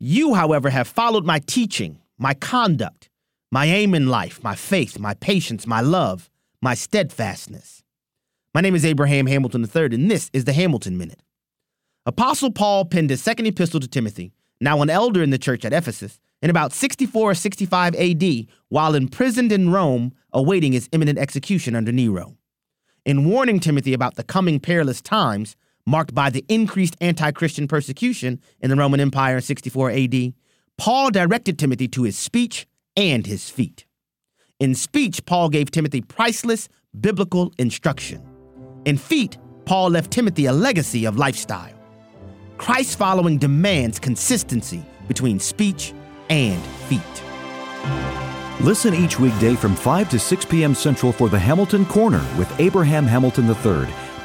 You, however, have followed my teaching, my conduct, my aim in life, my faith, my patience, my love, my steadfastness. My name is Abraham Hamilton III, and this is the Hamilton Minute. Apostle Paul penned his second epistle to Timothy, now an elder in the church at Ephesus, in about 64 or 65 AD while imprisoned in Rome awaiting his imminent execution under Nero. In warning Timothy about the coming perilous times, marked by the increased anti Christian persecution in the Roman Empire in 64 AD, Paul directed Timothy to his speech and his feet. In speech, Paul gave Timothy priceless biblical instruction. In feet, Paul left Timothy a legacy of lifestyle. Christ following demands consistency between speech and feet. Listen each weekday from 5 to 6 p.m. Central for the Hamilton Corner with Abraham Hamilton III,